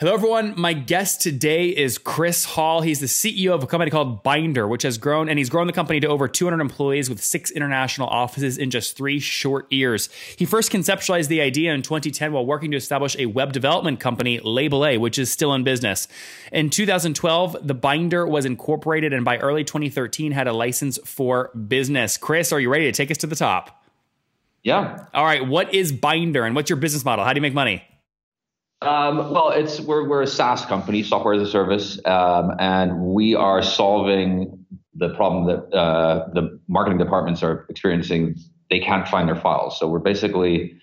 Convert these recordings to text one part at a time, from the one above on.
Hello, everyone. My guest today is Chris Hall. He's the CEO of a company called Bynder, which has grown, and he's grown the company to over 200 employees with six international offices in just three short years. He first conceptualized the idea in 2010 while working to establish a web development company, Label A, which is still in business. In 2012, the Bynder was incorporated, and by early 2013, had a license for business. Chris, are you ready to take us to the top? Yeah. All right. What is Bynder, and what's your business model? How do you make money? Um, well, it's we're we're a SaaS company, software as a service, um, and we are solving the problem that uh, the marketing departments are experiencing. They can't find their files, so we're basically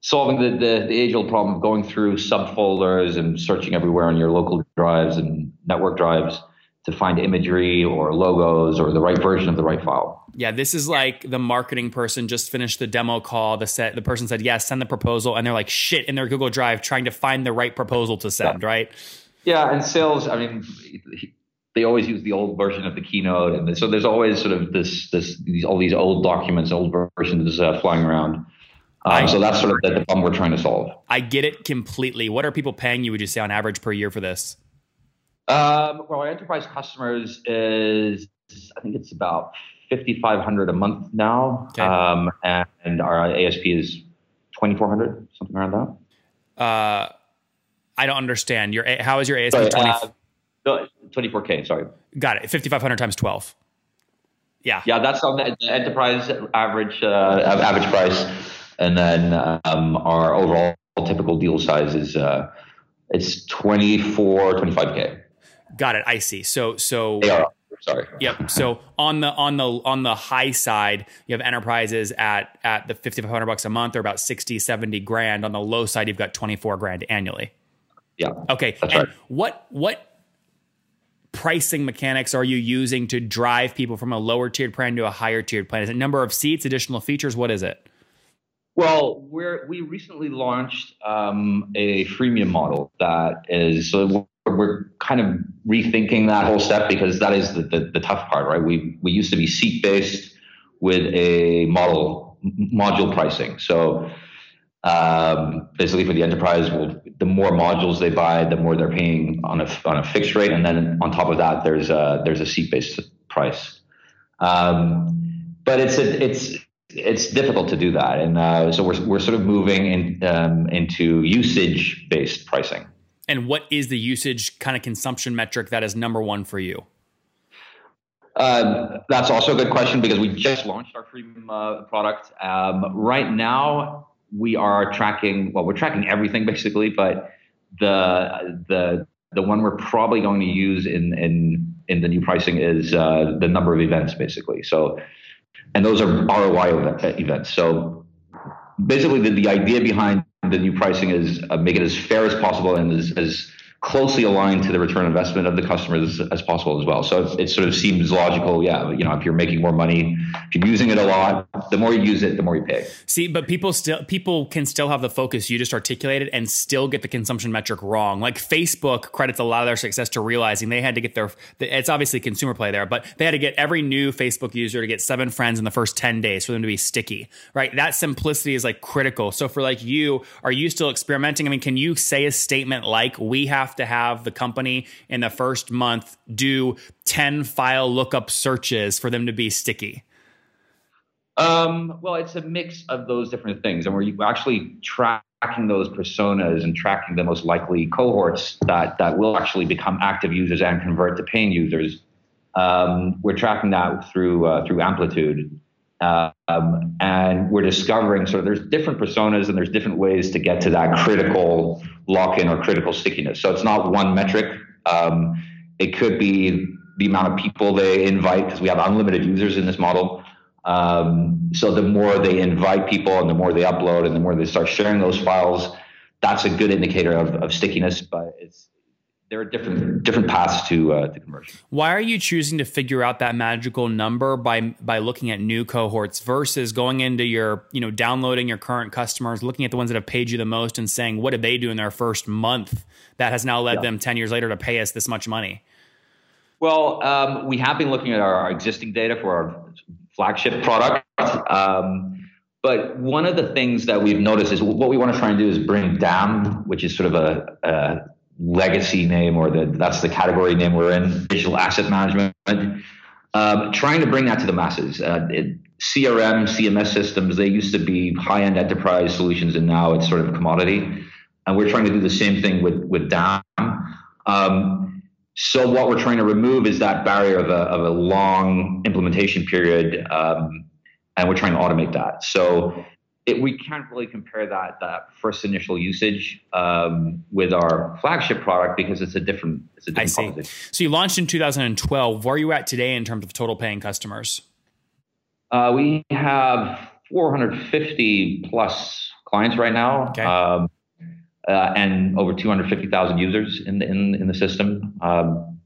solving the the, the age old problem of going through subfolders and searching everywhere on your local drives and network drives to find imagery or logos or the right version of the right file. Yeah, this is like the marketing person just finished the demo call. The set, the person said, "Yes, send the proposal," and they're like, "Shit!" in their Google Drive trying to find the right proposal to send. Yeah. Right? Yeah, and sales. I mean, they always use the old version of the keynote, and so there's always sort of this, this, these, all these old documents, old versions uh, flying around. Um, so that's sort of the, the problem we're trying to solve. I get it completely. What are people paying you? Would you say on average per year for this? Um, well, our enterprise customers is I think it's about fifty five hundred a month now, Okay. um, and, our ASP is twenty four hundred, something around that. Uh, I don't understand. Your how is your ASP Sorry, twenty? uh, no, 24k. Sorry. got it. Fifty five hundred times twelve. Yeah. Yeah, that's on the, the enterprise average uh, average price, and then um, our overall typical deal size is uh, it's 24, 25k. Got it. I see. So so ARR. Sorry. Yep. So on the on the on the high side, you have enterprises at at the 5500 bucks a month or about 60 70 grand. On the low side, you've got 24 grand annually. Yeah. Okay. And right. what what pricing mechanics are you using to drive people from a lower tiered plan to a higher tiered plan? Is it number of seats, additional features? What is it? Well, we're we recently launched um, a freemium model that is so we're, kind of rethinking that whole step because that is the, the, the tough part, right? We we used to be seat based with a model module pricing. So um, basically, for the enterprise, well, the more modules they buy, the more they're paying on a on a fixed rate, and then on top of that, there's a there's a seat based price. Um, but it's a, it's it's difficult to do that, and uh, so we're we're sort of moving in, um, into usage based pricing. And what is the usage kind of consumption metric that is number one for you? Um, that's also a good question because we just launched our freemium uh, product. Um, right now, we are tracking. Well, we're tracking everything basically, but the the the one we're probably going to use in in in the new pricing is uh, the number of events basically. So, and those are ROI events. So, basically, the, the idea behind the new pricing is uh, make it as fair as possible and as, as closely aligned to the return investment of the customers as, possible as well. So it, it sort of seems logical. Yeah, you know, if you're making more money, if you're using it a lot, the more you use it, the more you pay. See, but people still people can still have the focus you just articulated and still get the consumption metric wrong. Like Facebook credits a lot of their success to realizing they had to get their it's obviously consumer play there, but they had to get every new Facebook user to get seven friends in the first 10 days for them to be sticky. Right? That simplicity is like critical. So for like you, are you still experimenting? I mean, can you say a statement like we have to have the company in the first month do 10 file lookup searches for them to be sticky? Um, well, it's a mix of those different things, and we're actually tracking those personas and tracking the most likely cohorts that that will actually become active users and convert to paying users. Um, we're tracking that through uh, through Amplitude, Um, and we're discovering sort of there's different personas and there's different ways to get to that critical lock-in or critical stickiness. So it's not one metric. Um, it could be the amount of people they invite because we have unlimited users in this model. Um, so the more they invite people and the more they upload and the more they start sharing those files, that's a good indicator of, of stickiness. But it's there are different different paths to uh, to conversion. Why are you choosing to figure out that magical number by by looking at new cohorts versus going into your you know downloading your current customers, looking at the ones that have paid you the most, and saying what did they do in their first month that has now led yeah. them ten years later to pay us this much money? Well, um, we have been looking at our existing data for our flagship product. Um, but one of the things that we've noticed is what we want to try and do is bring DAM, which is sort of a, a legacy name or the, that's the category name we're in, digital asset management, um, trying to bring that to the masses. Uh, it, CRM, CMS systems, they used to be high-end enterprise solutions, and now it's sort of commodity. And we're trying to do the same thing with with DAM. Um, so what we're trying to remove is that barrier of a, of a long implementation period, um, and we're trying to automate that. So it, we can't really compare that that first initial usage um, with our flagship product because it's a different. It's a different I see. So you launched in 2012. Where are you at today in terms of total paying customers? Uh, we have 450 plus clients right now. Okay. Um, uh, and over 250,000 users in the, in, in the system. Um,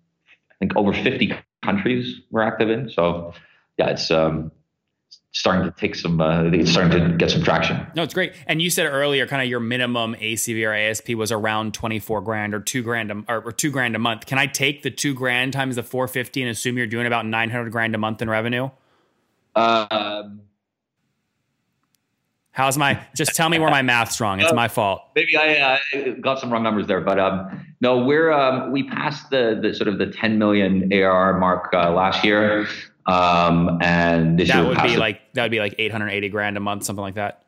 I think over 50 countries we're active in. So, yeah, it's um, starting to take some, uh, it's starting to get some traction. No, it's great. And you said earlier, kind of your minimum ACV or ASP was around 24 grand or two grand a, or, or two grand a month. Can I take the two grand times the 450 and assume you're doing about 900 grand a month in revenue? Um, How's my? Just tell me where my math's wrong. It's uh, my fault. Maybe I uh, got some wrong numbers there, but um, no, we're um, we passed the the sort of the 10 million ARR mark uh, last year, um, and this that year would be like that would be like 880 grand a month, something like that.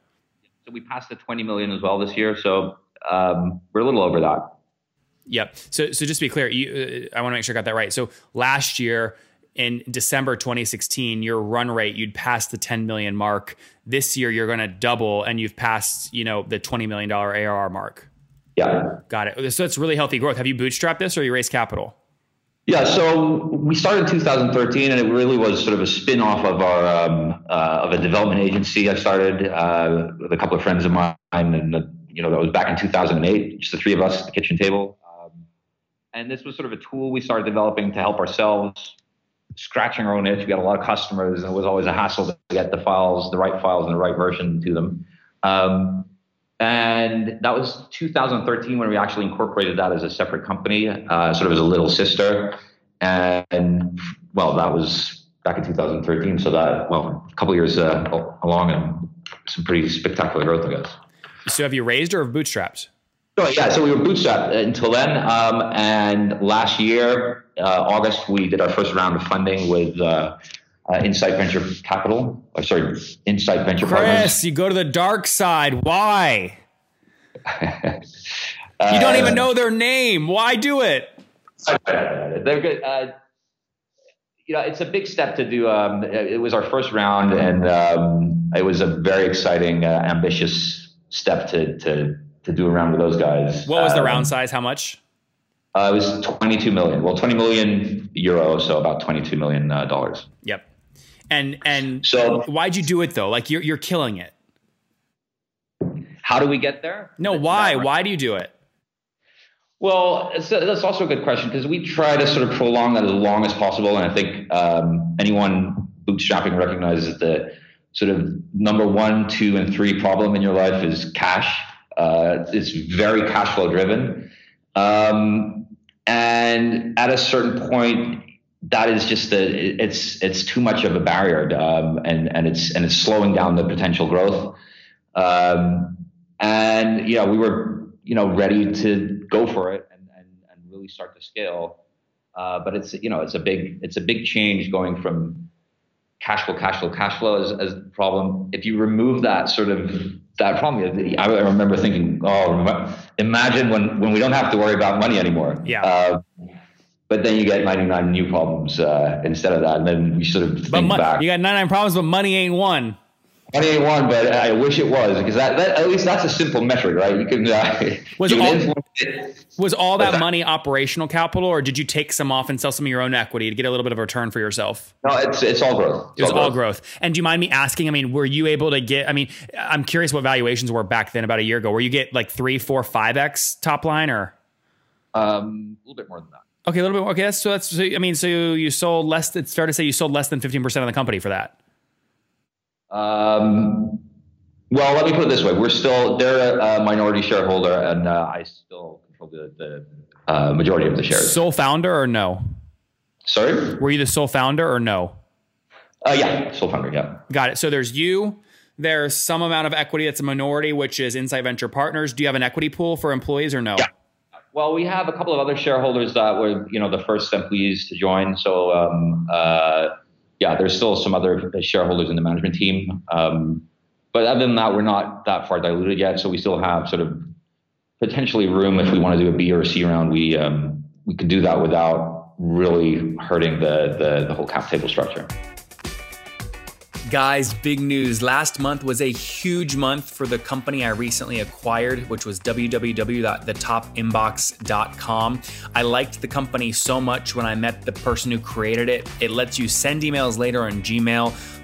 So we passed the 20 million as well this year, so um, we're a little over that. Yep. So so just to be clear, you, uh, I want to make sure I got that right. So last year in December 2016, your run rate, you'd passed the 10 million mark. This year, you're going to double and you've passed, you know, the $20 million ARR mark. Yeah. Got it. So it's really healthy growth. Have you bootstrapped this or you raised capital? Yeah, so we started in 2013, and it really was sort of a spin-off of our um, uh, of a development agency. I started uh, with a couple of friends of mine, and uh, you know that was back in 2008. Just the three of us at the kitchen table, um, and this was sort of a tool we started developing to help ourselves scratching our own itch. We got a lot of customers, and it was always a hassle to get the files, the right files, and the right version to them. Um, and that was 2013 when we actually incorporated that as a separate company, uh, sort of as a little sister. And well, that was back in 2013. So that well, a couple years uh, along, and some pretty spectacular growth, I guess. So have you raised or have bootstrapped? So yeah, so we were bootstrapped until then, um, and last year, uh, August, we did our first round of funding with uh, uh, Insight Venture Capital. Oh, sorry, Insight Venture Chris, Partners. you go to the dark side. Why? you don't even know their name. Why do it? They're good. Uh, you know, it's a big step to do. Um, it was our first round, and um, it was a very exciting, uh, ambitious step to to to do a round with those guys. What was the um, round size? How much? Uh, it was 22 million. Well, 20 million euro, so about 22 million uh, dollars. Yep. And and so why'd you do it though? Like you're you're killing it. How do we get there? No, why? Why do you do it? Well, that's also a good question because we try to sort of prolong that as long as possible, and I think um, anyone bootstrapping recognizes the sort of number one, two, and three problem in your life is cash. Uh, it's very cash flow driven. Um, and at a certain point, that is just a, it's it's too much of a barrier, um, and and it's and it's slowing down the potential growth. Um, and you know, we were you know ready to go for it and and, and really start to scale. Uh, but it's you know it's a big it's a big change going from cash flow, cash flow, cash flow as, as the problem. If you remove that sort of that problem. I remember thinking, oh, imagine when, when we don't have to worry about money anymore. Yeah. Uh, but then you get 99 new problems uh, instead of that. And then we sort of think But mon- back. you got 99 problems, but money ain't one. Money ain't one, but I wish it was because that, that at least that's a simple metric, right? You can uh, Was all- Was all that that- money operational capital, or did you take some off and sell some of your own equity to get a little bit of a return for yourself? No, it's it's all growth. It was all growth. And do you mind me asking? I mean, were you able to get? I mean, I'm curious what valuations were back then, about a year ago. Were you get like three, four, five x top line, or Um, a little bit more than that. Okay, a little bit more. Okay, that's so that's. So, I mean, so you sold less. It's fair to say you sold less than 15 percent of the company for that. Um, well, let me put it this way: we're still they're a minority shareholder, and uh, I still control the, the uh, majority of the shares. Sole founder or no? Sorry? Were you the sole founder or no? Uh, yeah, sole founder. Yeah. Got it. So there's you. There's some amount of equity that's a minority, which is Insight Venture Partners. Do you have an equity pool for employees or no? Yeah. Well, we have a couple of other shareholders that were, you know, the first employees to join. So, um, uh, yeah, there's still some other shareholders in the management team. Um, but other than that, we're not that far diluted yet. So we still have sort of potentially room if we want to do a B or a C round. We um, we could do that without really hurting the the, the whole cap table structure. Guys, big news. Last month was a huge month for the company I recently acquired, which was www.thetopinbox.com. I liked the company so much when I met the person who created it. It lets you send emails later on Gmail,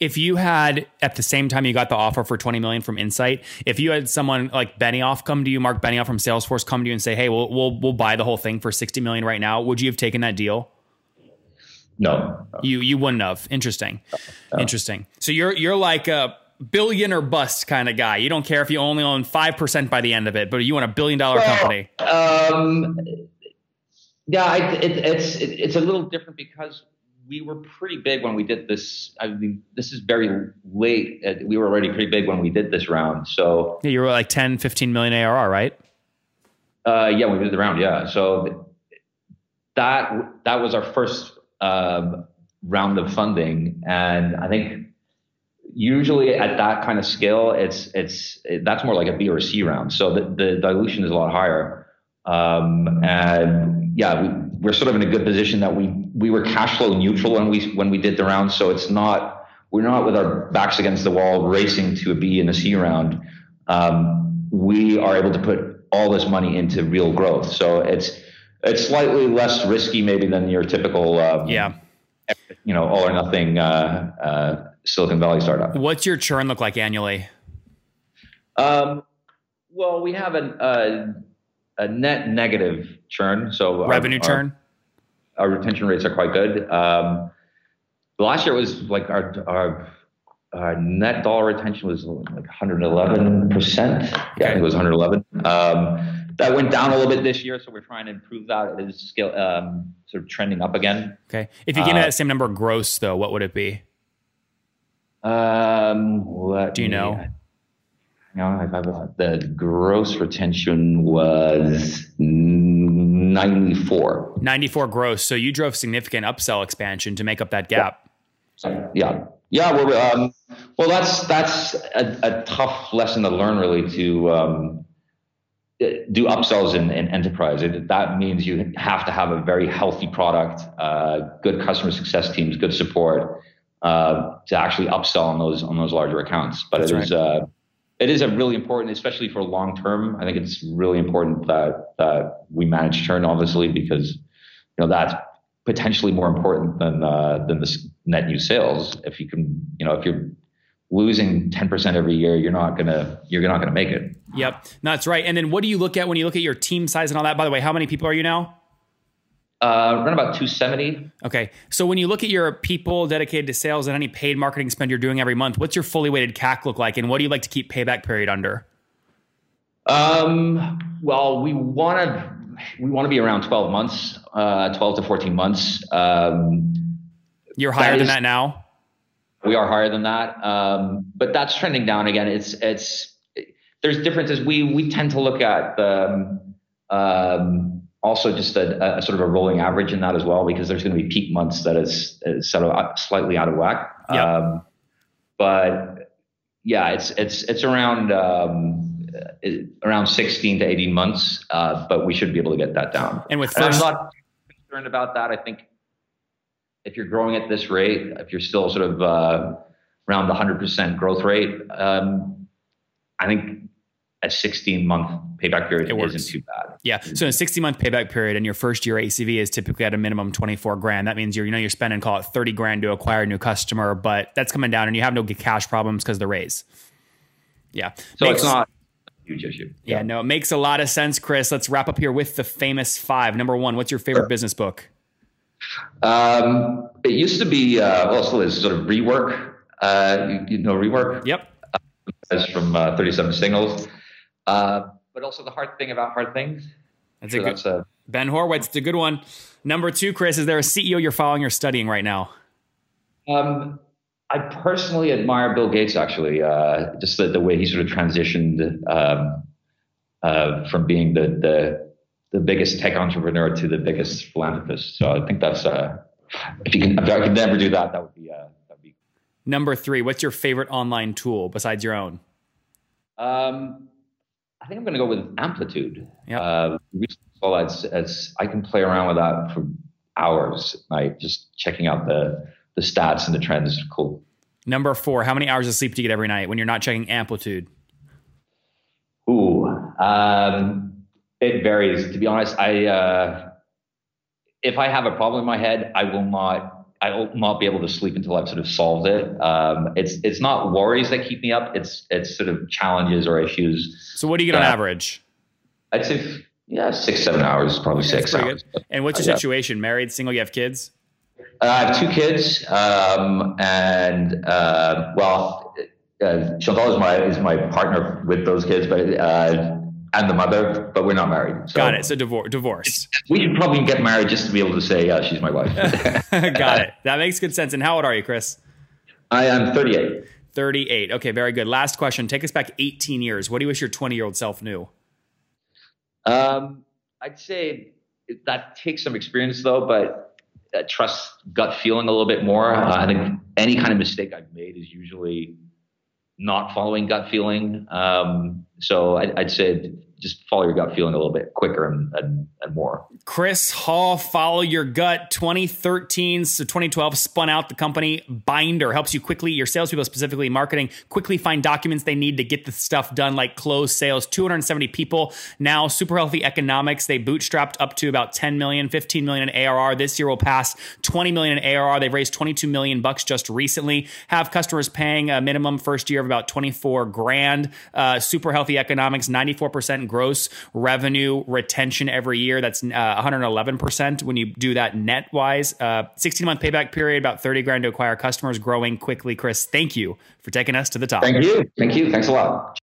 If you had at the same time you got the offer for 20 million from Insight, if you had someone like Benioff come to you, Mark Benioff from Salesforce come to you and say, "Hey, we'll we'll we'll buy the whole thing for 60 million right now," would you have taken that deal? No. You you wouldn't have. Interesting. Interesting. So you're you're like a billion or bust kind of guy. You don't care if you only own 5% by the end of it, but you want a billion dollar company. Um, yeah, I, it, it's it, it's a little different because we were pretty big when we did this. I mean, this is very late. Uh, We were already pretty big when we did this round. So Yeah, you were like 10, 15 million ARR, right? uh, yeah, we did the round. Yeah, so that that was our first um, round of funding, and I think usually at that kind of scale, it's it's it, that's more like a B or a C round. So the, the dilution is a lot higher, um, and yeah, we, we're sort of in a good position that we we were cash flow neutral when we when we did the round. So it's not we're not with our backs against the wall racing to a B and a C round. Um, we are able to put all this money into real growth. So it's it's slightly less risky maybe than your typical um, Yeah. you know all or nothing uh, uh, Silicon Valley startup. What's your churn look like annually? Um, well, we have a, a, a net negative churn, so Revenue our, churn? Our, retention rates are quite good. Um, last year was like our our, our net dollar retention was like 111 percent. Yeah, I think it was 111. Um, that went down a little bit this year, so we're trying to improve that. It is scale, um, sort of trending up again. Okay. If you give me Uh, that same number gross, though, what would it be? Um, Do you me- know? No, I the gross retention was 94. 94 gross. So you drove significant upsell expansion to make up that gap. Yeah, yeah. We're, um, well, that's that's a, a tough lesson to learn, really, to um, do upsells in, in enterprise. It, that means you have to have a very healthy product, uh, good customer success teams, good support uh, to actually upsell on those on those larger accounts. But That's it is. Uh, it is a really important, especially for long term. I think it's really important that that we manage churn, obviously, because you know that's potentially more important than uh, than the net new sales. If you can, you know, if you're losing 10% every year, you're not gonna you're not gonna make it. Yep, that's right. And then what do you look at when you look at your team size and all that? By the way, how many people are you now? Uh, around about 270. Okay. So when you look at your people dedicated to sales and any paid marketing spend you're doing every month, what's your fully weighted CAC look like? And what do you like to keep payback period under? Um, well, we want to, we want to be around 12 months, uh, 12 to 14 months. Um, you're higher that than that now. We are higher than that. Um, but that's trending down again. It's, it's, there's differences. We, we tend to look at the, um, also just a, a, sort of a rolling average in that as well, because there's going to be peak months that is, is sort of slightly out of whack. Yep. Um, but yeah, it's it's it's around um, around 16 to 18 months, uh, but we should be able to get that down. And with first, and I'm not concerned about that. I think if you're growing at this rate, if you're still sort of uh, around the 100% growth rate, um, I think a 16 month payback period It isn't too bad. Yeah. So a 60 month payback period and your first year ACV is typically at a minimum 24 grand. That means you're, you know, you're spending call it 30 grand to acquire a new customer, but that's coming down and you have no cash problems because the raise. Yeah. So makes, it's not a huge issue. Yeah, yeah, no, it makes a lot of sense, Chris. Let's wrap up here with the famous five. Number one, what's your favorite sure. business book? Um, it used to be, uh, well, still is sort of rework. Uh, you, you know, rework. Yep. Uh, that's from uh, 37 Signals. Uh, but also the hard thing about hard things. That's a good. That's a, ben Horowitz, it's a good one. Number two, Chris, is there a CEO you're following or studying right now? Um, I personally admire Bill Gates. Actually, uh, just the, the, way he sort of transitioned um, uh, from being the, the the biggest tech entrepreneur to the biggest philanthropist. So I think that's uh, if you can, if I could never do that, that would be uh, that would be. Number three, what's your favorite online tool besides your own? Um, I think I'm going to go with amplitude. Yeah. Uh, as, as I can play around with that for hours at night, just checking out the the stats and the trends. Cool. Number four, how many hours of sleep do you get every night when you're not checking amplitude? Ooh, um, it varies. To be honest, I uh, if I have a problem in my head, I will not I not be able to sleep until I've sort of solved it. Um, it's it's not worries that keep me up. It's it's sort of challenges or issues. So what do you get on uh, average? I'd say yeah, six seven hours, probably okay, six hours. Good. And what's your situation? Married, single? You have kids? Uh, I have two kids, um, and uh, well, uh, Chantal is my is my partner with those kids, but uh, and the mother, but we're not married. So Got it. So divorce. Divorce. We should probably get married just to be able to say, yeah, she's my wife. Got it. That makes good sense. And how old are you, Chris? I am 38. 38. Okay, very good. Last question. Take us back 18 years. What do you wish your 20 year old self knew? Um, I'd say that takes some experience though, but uh, trust gut feeling a little bit more. Uh, I think any kind of mistake I've made is usually not following gut feeling. Um, so I'd, I'd say just follow your gut feeling a little bit quicker and, and, and more. Chris Hall, follow your gut. 2013 so 2012 spun out the company Bynder, helps you quickly, your salespeople specifically marketing, quickly find documents they need to get the stuff done, like close sales. 270 people now, super healthy economics. They bootstrapped up to about 10 million, 15 million in ARR. This year will pass 20 million in ARR. They've raised 22 million bucks just recently. Have customers paying a minimum first year of about 24 grand. Uh, super healthy economics, 94% gross revenue retention every year. That's uh, 111% when you do that net wise. Uh, 16 month payback period, about 30 grand to acquire customers, growing quickly. Chris, thank you for taking us to the top. Thank you. Thank you. Thanks a lot.